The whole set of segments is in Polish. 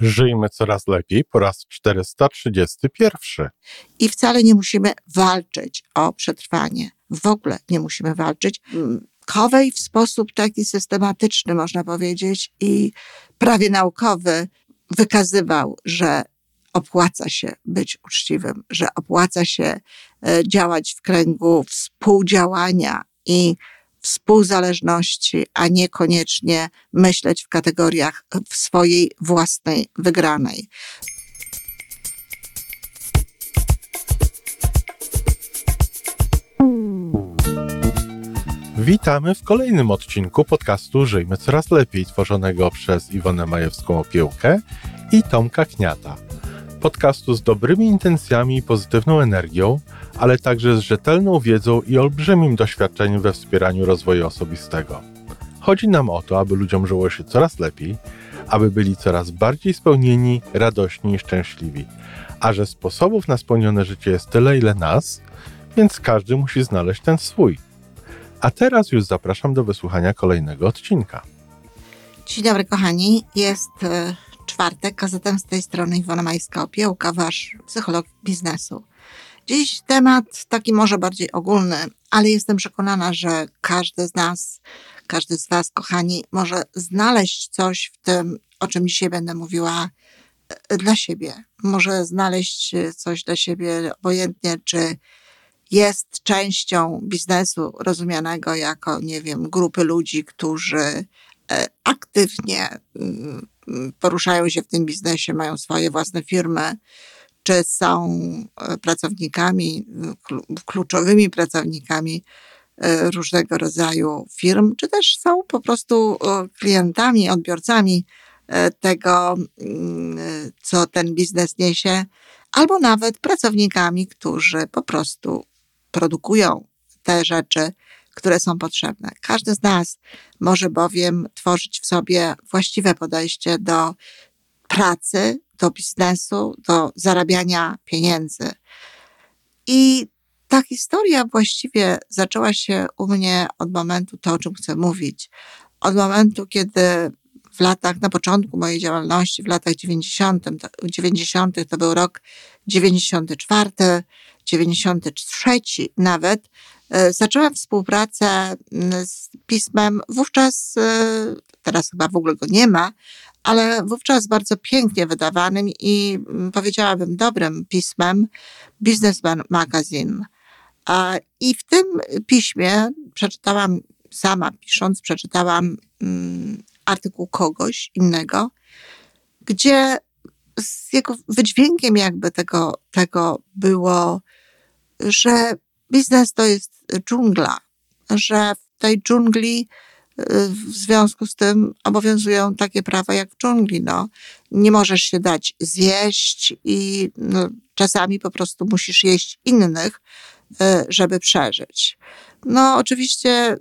Żyjmy coraz lepiej po raz 431. I wcale nie musimy walczyć o przetrwanie. W ogóle nie musimy walczyć. Kowej w sposób taki systematyczny, można powiedzieć, i prawie naukowy wykazywał, że opłaca się być uczciwym, że opłaca się e, działać w kręgu współdziałania i współzależności, a niekoniecznie myśleć w kategoriach swojej własnej wygranej. Witamy w kolejnym odcinku podcastu Żyjmy Coraz Lepiej, tworzonego przez Iwonę Majewską-Opiełkę i Tomka Kniata. Podcastu z dobrymi intencjami i pozytywną energią, ale także z rzetelną wiedzą i olbrzymim doświadczeniem we wspieraniu rozwoju osobistego. Chodzi nam o to, aby ludziom żyło się coraz lepiej, aby byli coraz bardziej spełnieni, radośni i szczęśliwi. A że sposobów na spełnione życie jest tyle, ile nas, więc każdy musi znaleźć ten swój. A teraz już zapraszam do wysłuchania kolejnego odcinka. Dzień dobry, kochani. Jest e, czwartek, gazetem z tej strony Iwona Majska-Opiełka, wasz psycholog biznesu. Dziś temat taki może bardziej ogólny, ale jestem przekonana, że każdy z nas, każdy z Was, kochani, może znaleźć coś w tym, o czym dzisiaj będę mówiła, e, dla siebie. Może znaleźć coś dla siebie, obojętnie czy jest częścią biznesu rozumianego jako, nie wiem, grupy ludzi, którzy e, aktywnie mm, poruszają się w tym biznesie, mają swoje własne firmy, czy są e, pracownikami, kluczowymi pracownikami e, różnego rodzaju firm, czy też są po prostu e, klientami, odbiorcami tego, mm, co ten biznes niesie, albo nawet pracownikami, którzy po prostu produkują te rzeczy, które są potrzebne. Każdy z nas może bowiem tworzyć w sobie właściwe podejście do pracy, do biznesu, do zarabiania pieniędzy. I ta historia właściwie zaczęła się u mnie od momentu, to o czym chcę mówić, od momentu, kiedy w latach, na początku mojej działalności, w latach 90., 90. to był rok 94, 93 nawet, e, zaczęłam współpracę z pismem, wówczas, e, teraz chyba w ogóle go nie ma, ale wówczas bardzo pięknie wydawanym i mm, powiedziałabym dobrym pismem Businessman Magazine. I w tym piśmie przeczytałam, sama pisząc, przeczytałam mm, artykuł kogoś innego, gdzie z jego wydźwiękiem jakby tego, tego było, że biznes to jest dżungla, że w tej dżungli w związku z tym obowiązują takie prawa jak w dżungli. No. Nie możesz się dać zjeść i no, czasami po prostu musisz jeść innych, e, żeby przeżyć. No, oczywiście y,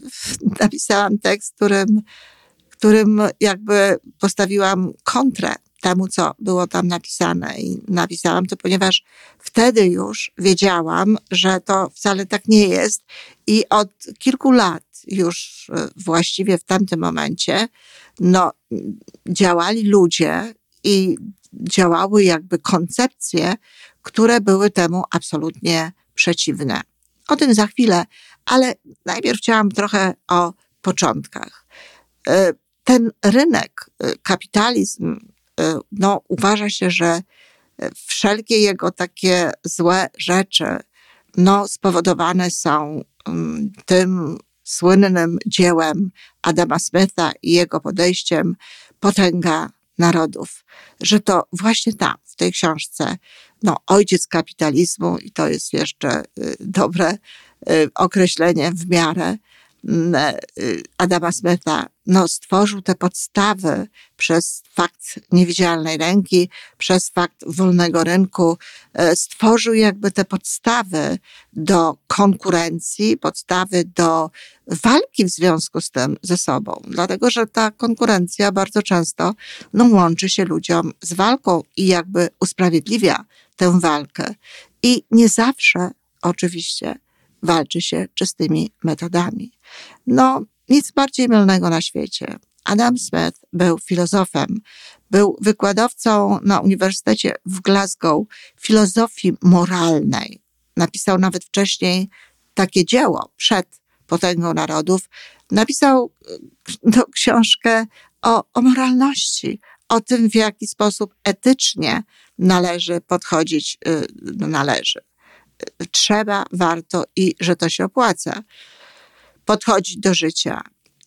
napisałam tekst, którym, którym jakby postawiłam kontrę temu, co było tam napisane. I napisałam to, ponieważ wtedy już wiedziałam, że to wcale tak nie jest. I od kilku lat już e, właściwie w tamtym momencie, no, działali ludzie i działały jakby koncepcje, które były temu absolutnie przeciwne. O tym za chwilę, ale najpierw chciałam trochę o początkach. E, ten rynek, e, kapitalizm, no, uważa się, że wszelkie jego takie złe rzeczy, no, spowodowane są mm, tym słynnym dziełem Adama Smitha i jego podejściem Potęga Narodów, że to właśnie tam, w tej książce, no, ojciec kapitalizmu, i to jest jeszcze y, dobre y, określenie w miarę, Adama Smitha no, stworzył te podstawy przez fakt niewidzialnej ręki, przez fakt wolnego rynku, e, stworzył jakby te podstawy do konkurencji, podstawy do walki w związku z tym ze sobą. Dlatego, że ta konkurencja bardzo często no, łączy się ludziom z walką i jakby usprawiedliwia tę walkę. I nie zawsze oczywiście walczy się czystymi metodami. No, nic bardziej mylnego na świecie. Adam Smith był filozofem, był wykładowcą na Uniwersytecie w Glasgow filozofii moralnej. Napisał nawet wcześniej takie dzieło przed Potęgą Narodów. Napisał no, książkę o, o moralności, o tym, w jaki sposób etycznie należy podchodzić, y, no, należy. Trzeba, warto i że to się opłaca podchodzić do życia.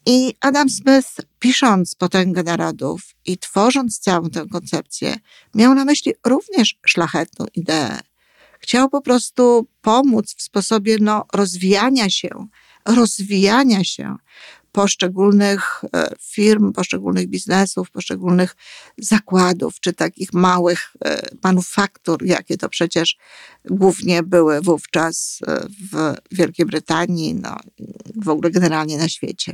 I Adam Smith, pisząc Potęgę Narodów i tworząc całą tę koncepcję, miał na myśli również szlachetną ideę. Chciał po prostu pomóc w sposobie no, rozwijania się, rozwijania się poszczególnych e, firm, poszczególnych biznesów, poszczególnych zakładów, czy takich małych e, manufaktur, jakie to przecież głównie były wówczas e, w Wielkiej Brytanii, no, w ogóle generalnie na świecie.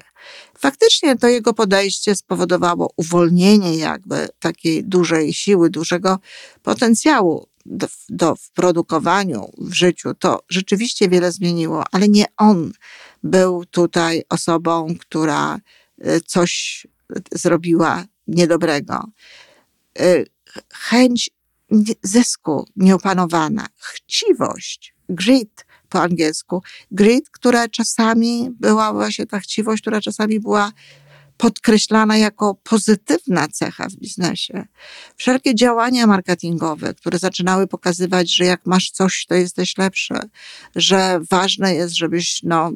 Faktycznie to jego podejście spowodowało uwolnienie jakby takiej dużej siły, dużego potencjału do, do, w produkowaniu, w życiu, to rzeczywiście wiele zmieniło, ale nie on był tutaj osobą, która y, coś zrobiła niedobrego. Y, chęć zysku nieopanowana, chciwość, greed po angielsku, greed, która czasami była właśnie ta chciwość, która czasami była podkreślana jako pozytywna cecha w biznesie. Wszelkie działania marketingowe, które zaczynały pokazywać, że jak masz coś, to jesteś lepszy, że ważne jest, żebyś no,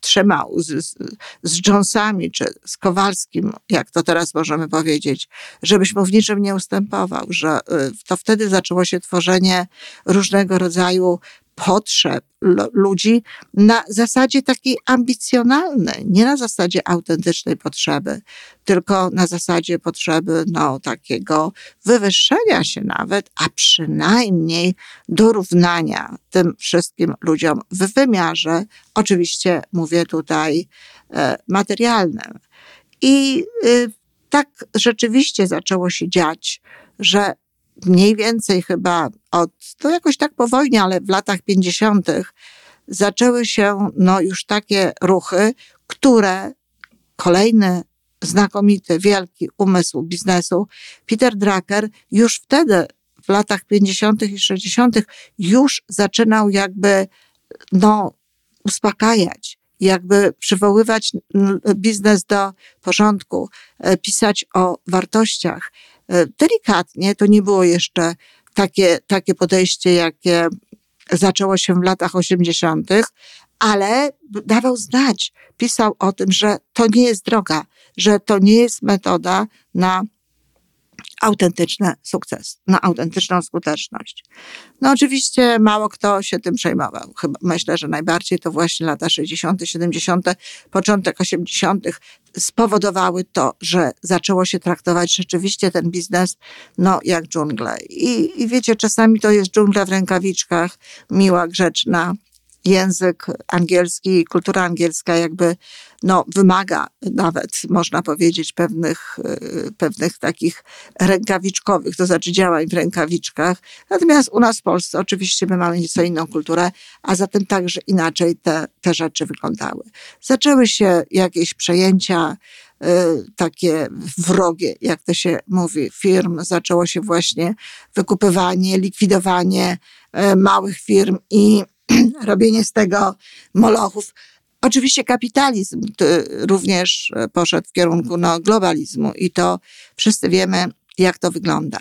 trzymał z, z, Jonesami czy z Kowalskim, jak to teraz możemy powiedzieć, żebyś mu w niczym nie ustępował, że y, to wtedy zaczęło się tworzenie różnego rodzaju potrzeb ludzi na zasadzie takiej ambicjonalnej, nie na zasadzie autentycznej potrzeby, tylko na zasadzie potrzeby no, takiego wywyższenia się nawet, a przynajmniej dorównania tym wszystkim ludziom w wymiarze, oczywiście mówię tutaj e, materialnym. I y, tak rzeczywiście zaczęło się dziać, że mniej więcej chyba od, to jakoś tak po wojnie, ale w latach 50. zaczęły się no, już takie ruchy, które kolejny znakomity, wielki umysł biznesu, Peter Drucker, już wtedy w latach 50. i 60. już zaczynał jakby no, uspokajać, jakby przywoływać biznes do porządku, e, pisać o wartościach. E, delikatnie, to nie było jeszcze takie, takie podejście, jakie zaczęło się w latach 80., ale dawał znać, pisał o tym, że to nie jest droga, że to nie jest metoda na autentyczny sukces, na autentyczną skuteczność. No oczywiście mało kto się tym przejmował. Chyba myślę, że najbardziej to właśnie lata 60., 70., początek 80. spowodowały to, że zaczęło się traktować rzeczywiście ten biznes no, jak dżunglę. I, I wiecie, czasami to jest dżungla w rękawiczkach, miła, grzeczna, język angielski, kultura angielska jakby no, wymaga nawet, można powiedzieć, pewnych, y, pewnych takich rękawiczkowych, to znaczy działań w rękawiczkach. Natomiast u nas w Polsce oczywiście my mamy nieco inną kulturę, a zatem także inaczej te, te rzeczy wyglądały. Zaczęły się jakieś przejęcia, y, takie wrogie, jak to się mówi, firm. Zaczęło się właśnie wykupywanie, likwidowanie y, małych firm i robienie z tego molochów. Oczywiście kapitalizm również poszedł w kierunku no, globalizmu i to wszyscy wiemy, jak to wygląda.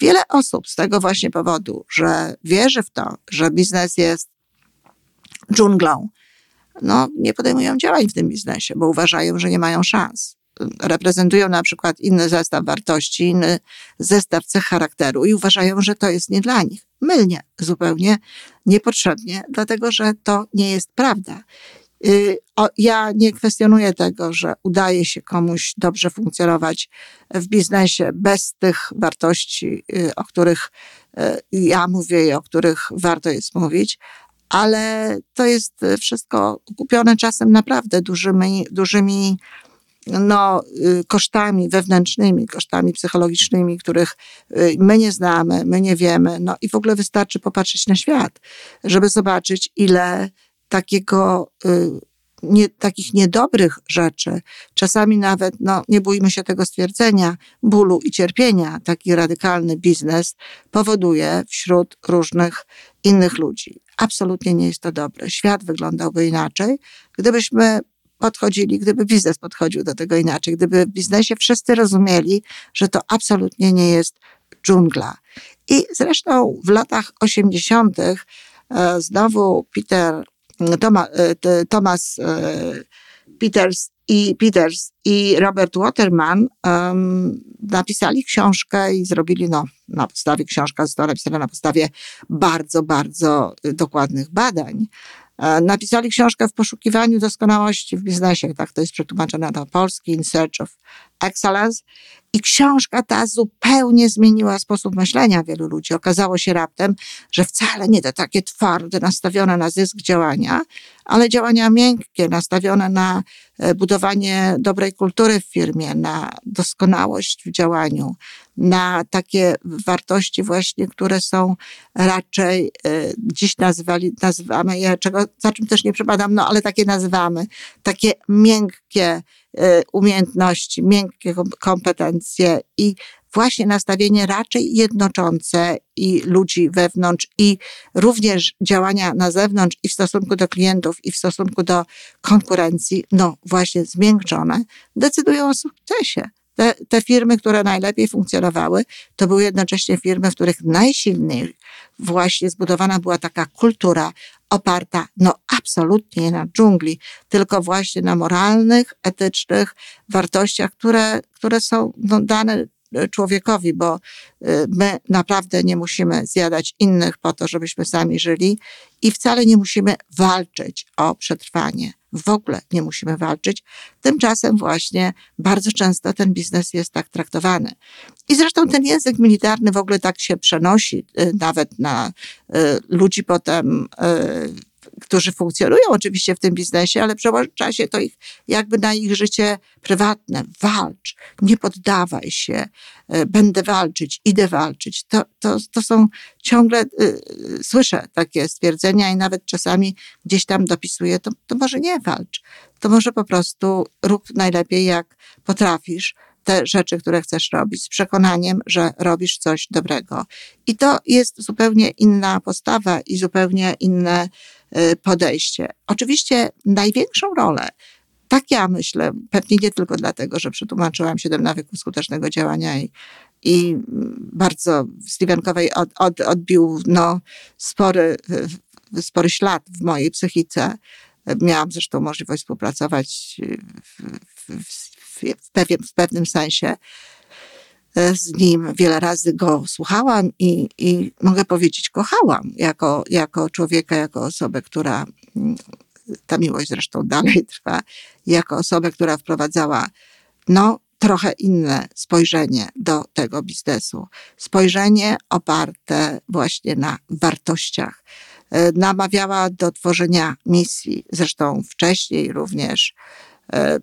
Wiele osób z tego właśnie powodu, że wierzy w to, że biznes jest dżunglą, no, nie podejmują działań w tym biznesie, bo uważają, że nie mają szans. Reprezentują na przykład inny zestaw wartości, inny zestaw cech charakteru i uważają, że to jest nie dla nich mylnie, zupełnie niepotrzebnie, dlatego że to nie jest prawda. Y, ja nie kwestionuję tego, że udaje się komuś dobrze funkcjonować w biznesie bez tych wartości, y, o których y, ja mówię i o których warto jest mówić, ale to jest wszystko kupione czasem naprawdę dużymi, dużymi no, y, kosztami wewnętrznymi, kosztami psychologicznymi, których y, my nie znamy, my nie wiemy. No i w ogóle wystarczy popatrzeć na świat, żeby zobaczyć, ile takiego y, nie, takich niedobrych rzeczy, czasami nawet, no nie bójmy się tego stwierdzenia, bólu i cierpienia, taki radykalny biznes powoduje wśród różnych innych ludzi. Absolutnie nie jest to dobre. Świat wyglądałby inaczej, gdybyśmy podchodzili, gdyby biznes podchodził do tego inaczej, gdyby w biznesie wszyscy rozumieli, że to absolutnie nie jest dżungla. I zresztą w latach 80. E, znowu Peter, Thomas, e, Thomas e, Peters i Peters i Robert Waterman um, napisali książkę i zrobili, no, na podstawie, książka została napisana na podstawie bardzo, bardzo dokładnych badań. E, napisali książkę w poszukiwaniu doskonałości w biznesie, tak to jest przetłumaczone na polski, In Search of Excellence. I książka ta zupełnie zmieniła sposób myślenia wielu ludzi. Okazało się raptem, że wcale nie to takie twarde, nastawione na zysk działania, ale działania miękkie, nastawione na e, budowanie dobrej kultury w firmie, na doskonałość w działaniu, na takie wartości właśnie, które są raczej e, dziś nazwali, nazywamy je, czego, za czym też nie przepadam, no ale takie nazywamy, takie miękkie e, umiejętności, miękkie kompetencje i właśnie nastawienie raczej jednoczące i ludzi wewnątrz, i również działania na zewnątrz, i w stosunku do klientów, i w stosunku do konkurencji, no właśnie zmiękczone, decydują o sukcesie. Te, te firmy, które najlepiej funkcjonowały, to były jednocześnie firmy, w których najsilniej właśnie zbudowana była taka kultura oparta, no absolutnie nie na dżungli, tylko właśnie na moralnych, etycznych wartościach, które, które są no, dane człowiekowi, bo y, my naprawdę nie musimy zjadać innych po to, żebyśmy sami żyli i wcale nie musimy walczyć o przetrwanie. W ogóle nie musimy walczyć. Tymczasem właśnie bardzo często ten biznes jest tak traktowany. I zresztą ten język militarny w ogóle tak się przenosi y, nawet na y, ludzi potem którzy funkcjonują oczywiście w tym biznesie, ale przełoża się to ich jakby na ich życie prywatne. Walcz, nie poddawaj się, e, będę walczyć, idę walczyć. To, to, to są ciągle, y, słyszę takie stwierdzenia i nawet czasami gdzieś tam dopisuję, to, to może nie walcz. To może po prostu rób najlepiej jak potrafisz te rzeczy, które chcesz robić, z przekonaniem, że robisz coś dobrego. I to jest zupełnie inna postawa i zupełnie inne y, podejście. Oczywiście największą rolę tak ja myślę, pewnie nie tylko dlatego, że przetłumaczyłam siedem nawyków skutecznego działania i, i bardzo Steven Covey od, od, odbił no, spory, spory ślad w mojej psychice. Miałam zresztą możliwość współpracować w, w, w w, pewien, w pewnym sensie e, z nim wiele razy go słuchałam i, i mogę powiedzieć, kochałam jako, jako człowieka, jako osobę, która, mm, ta miłość zresztą dalej trwa, jako osobę, która wprowadzała, no, trochę inne spojrzenie do tego biznesu. Spojrzenie oparte właśnie na wartościach. E, namawiała do tworzenia misji, zresztą wcześniej również E,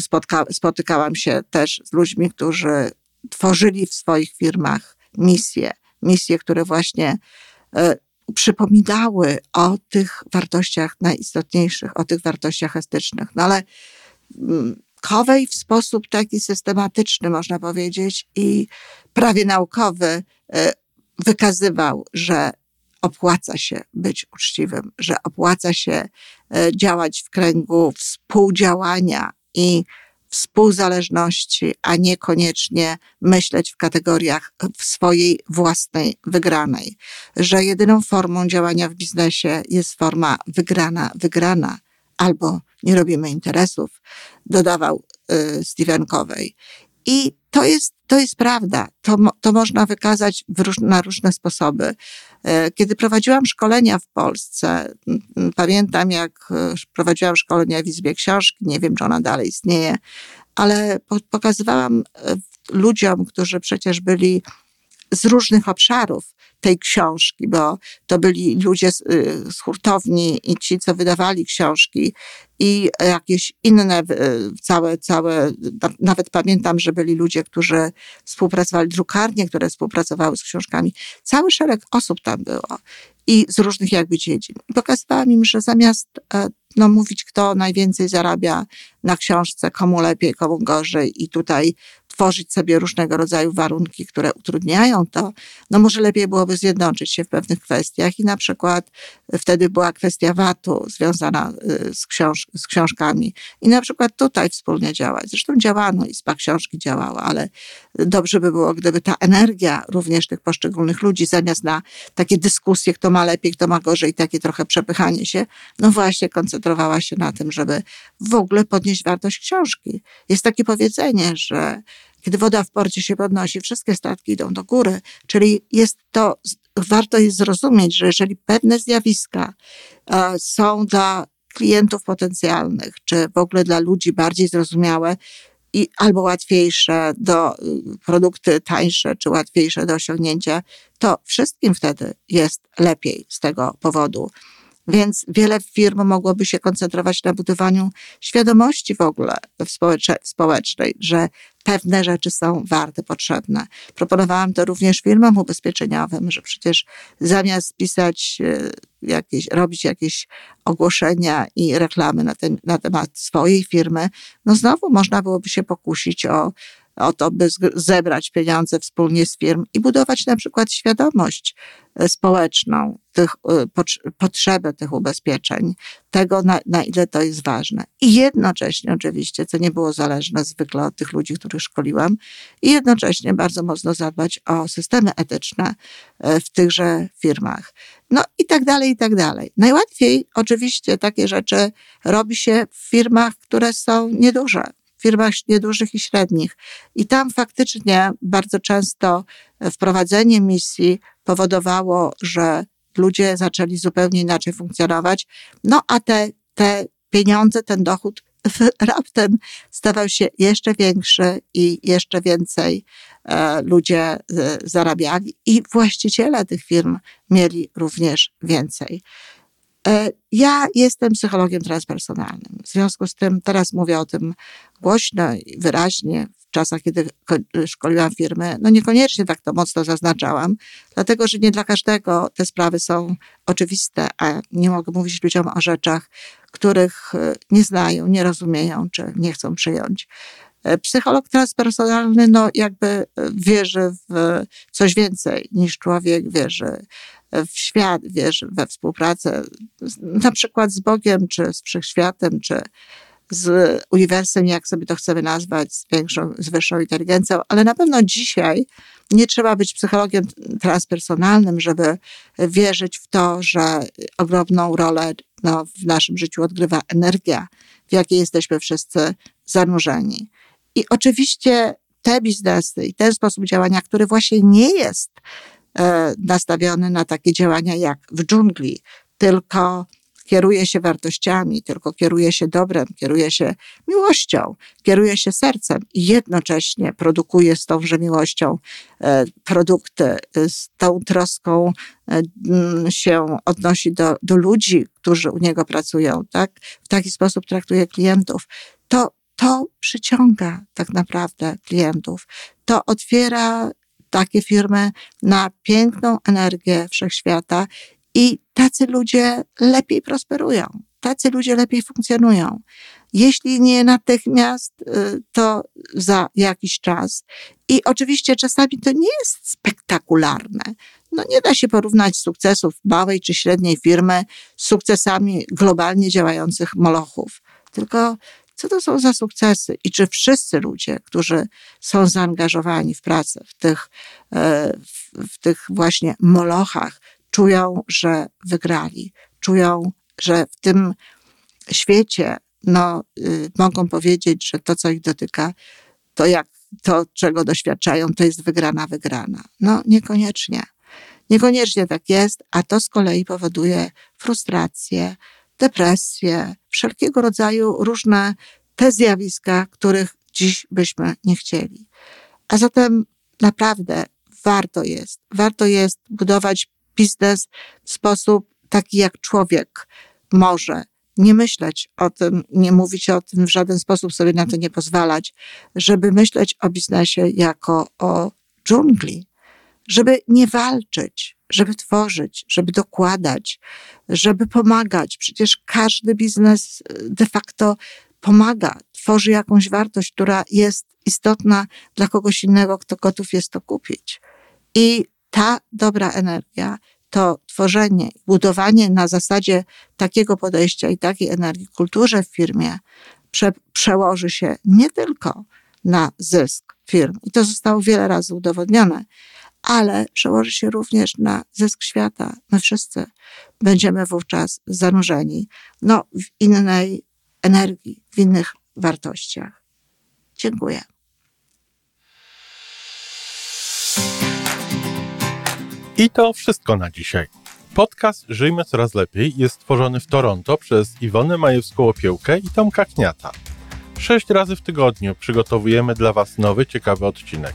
spotka, spotykałam się też z ludźmi, którzy tworzyli w swoich firmach misje, misje, które właśnie e, przypominały o tych wartościach najistotniejszych, o tych wartościach estetycznych. No ale Kowej w sposób taki systematyczny, można powiedzieć, i prawie naukowy e, wykazywał, że opłaca się być uczciwym, że opłaca się e, działać w kręgu współdziałania i współzależności, a niekoniecznie myśleć w kategoriach swojej własnej wygranej. Że jedyną formą działania w biznesie jest forma wygrana, wygrana, albo nie robimy interesów, dodawał y, Steven Covey. I to jest, to jest prawda. To, to można wykazać róż, na różne sposoby. E, kiedy prowadziłam szkolenia w Polsce, pamiętam jak e, prowadziłam szkolenia w Izbie Książki, nie wiem, czy ona dalej istnieje, ale pokazywałam e, ludziom, którzy przecież byli z różnych obszarów, tej książki, bo to byli ludzie z, y, z hurtowni i ci, co wydawali książki i jakieś inne, całe, całe, nawet pamiętam, że byli ludzie, którzy współpracowali, drukarnie, które współpracowały z książkami. Cały szereg osób tam było i z różnych jakby dziedzin. Pokazywałam im, że zamiast e, no, mówić, kto najwięcej zarabia na książce, komu lepiej, komu gorzej i tutaj tworzyć sobie różnego rodzaju warunki, które utrudniają to, no może lepiej byłoby zjednoczyć się w pewnych kwestiach i na przykład wtedy była kwestia VAT-u związana y, z, książ z książkami i na przykład tutaj wspólnie działać. Zresztą działano i SPA książki działała, ale dobrze by było, gdyby ta energia również tych poszczególnych ludzi zamiast na takie dyskusje, kto ma lepiej, kto ma gorzej, takie trochę przepychanie się, no właśnie koncentrowała się na tym, żeby w ogóle podnieść wartość książki. Jest takie powiedzenie, że kiedy woda w porcie się podnosi, wszystkie statki idą do góry, czyli jest to, warto jest zrozumieć, że jeżeli pewne zjawiska e, są dla klientów potencjalnych, czy w ogóle dla ludzi bardziej zrozumiałe, i albo łatwiejsze do y, produkty tańsze, czy łatwiejsze do osiągnięcia, to wszystkim wtedy jest lepiej z tego powodu. Więc wiele firm mogłoby się koncentrować na budowaniu świadomości w ogóle w społecznej, że pewne rzeczy są warte, potrzebne. Proponowałam to również firmom ubezpieczeniowym, że przecież zamiast pisać e, jakieś, robić jakieś ogłoszenia i reklamy na, ten, na temat swojej firmy, no znowu można byłoby się pokusić o o to, by zebrać pieniądze wspólnie z firm i budować na przykład świadomość e, społeczną, tych, e, potrzeby tych ubezpieczeń, tego na, na ile to jest ważne. I jednocześnie oczywiście, co nie było zależne zwykle od tych ludzi, których szkoliłam, i jednocześnie bardzo mocno zadbać o systemy etyczne e, w tychże firmach. No i tak dalej, i tak dalej. Najłatwiej oczywiście takie rzeczy robi się w firmach, które są nieduże firmach niedużych i średnich. I tam faktycznie bardzo często wprowadzenie misji powodowało, że ludzie zaczęli zupełnie inaczej funkcjonować. No a te, te pieniądze, ten dochód raptem stawał się jeszcze większy i jeszcze więcej e, ludzie e, zarabiali i właściciele tych firm mieli również więcej. E, ja jestem psychologiem transpersonalnym. W związku z tym teraz mówię o tym głośno i wyraźnie. W czasach, kiedy szkoliłam firmy, no niekoniecznie tak to mocno zaznaczałam, dlatego że nie dla każdego te sprawy są oczywiste, a nie mogę mówić ludziom o rzeczach, których e, nie znają, nie rozumieją czy nie chcą przyjąć. E, psycholog transpersonalny, no jakby wierzy w coś więcej niż człowiek wierzy w świat, wiesz, we współpracę na przykład z Bogiem, czy z Wszechświatem, czy z uniwersum, jak sobie to chcemy nazwać, z, większą, z wyższą inteligencją, ale na pewno dzisiaj nie trzeba być psychologiem transpersonalnym, żeby wierzyć w to, że ogromną rolę no, w naszym życiu odgrywa energia, w jakiej jesteśmy wszyscy zanurzeni. I oczywiście te biznesy i ten sposób działania, który właśnie nie jest nastawiony na takie działania jak w dżungli, tylko kieruje się wartościami, tylko kieruje się dobrem, kieruje się miłością, kieruje się sercem i jednocześnie produkuje z tąże miłością e, produkty, z tą troską e, się odnosi do, do ludzi, którzy u niego pracują, tak? W taki sposób traktuje klientów. To, to przyciąga tak naprawdę klientów. To otwiera takie firmy na piękną energię wszechświata i tacy ludzie lepiej prosperują, tacy ludzie lepiej funkcjonują. Jeśli nie natychmiast, y, to za jakiś czas. I oczywiście czasami to nie jest spektakularne. No nie da się porównać sukcesów małej czy średniej firmy z sukcesami globalnie działających molochów. Tylko co to są za sukcesy i czy wszyscy ludzie, którzy są zaangażowani w pracę, w tych, e, w tych właśnie molochach, czują, że wygrali, czują, że w tym świecie no, y, mogą powiedzieć, że to, co ich dotyka, to jak to, czego doświadczają, to jest wygrana, wygrana. No, niekoniecznie. Niekoniecznie tak jest, a to z kolei powoduje frustrację, depresję, wszelkiego rodzaju różne te zjawiska, których dziś byśmy nie chcieli. A zatem naprawdę warto jest. Warto jest budować biznes w sposób taki, jak człowiek może. Nie myśleć o tym, nie mówić o tym w żaden sposób, sobie na to nie pozwalać, żeby myśleć o biznesie jako o dżungli, żeby nie walczyć, żeby tworzyć, żeby dokładać, żeby pomagać. Przecież każdy biznes y, de facto pomaga, tworzy jakąś wartość, która jest istotna dla kogoś innego, kto gotów jest to kupić. I ta dobra energia, to tworzenie, budowanie na zasadzie takiego podejścia i takiej energii kulturze w firmie prze, przełoży się nie tylko na zysk firm, i to zostało wiele razy udowodnione, ale przełoży się również na zysk świata. My wszyscy będziemy wówczas zanurzeni no, w innej energii, w innych wartościach. Dziękuję. I to wszystko na dzisiaj. Podcast Żyjmy Coraz Lepiej jest stworzony w Toronto przez Iwonę Majewską-Opiełkę i Tomka Kniata. Sześć razy w tygodniu przygotowujemy dla Was nowy, ciekawy odcinek.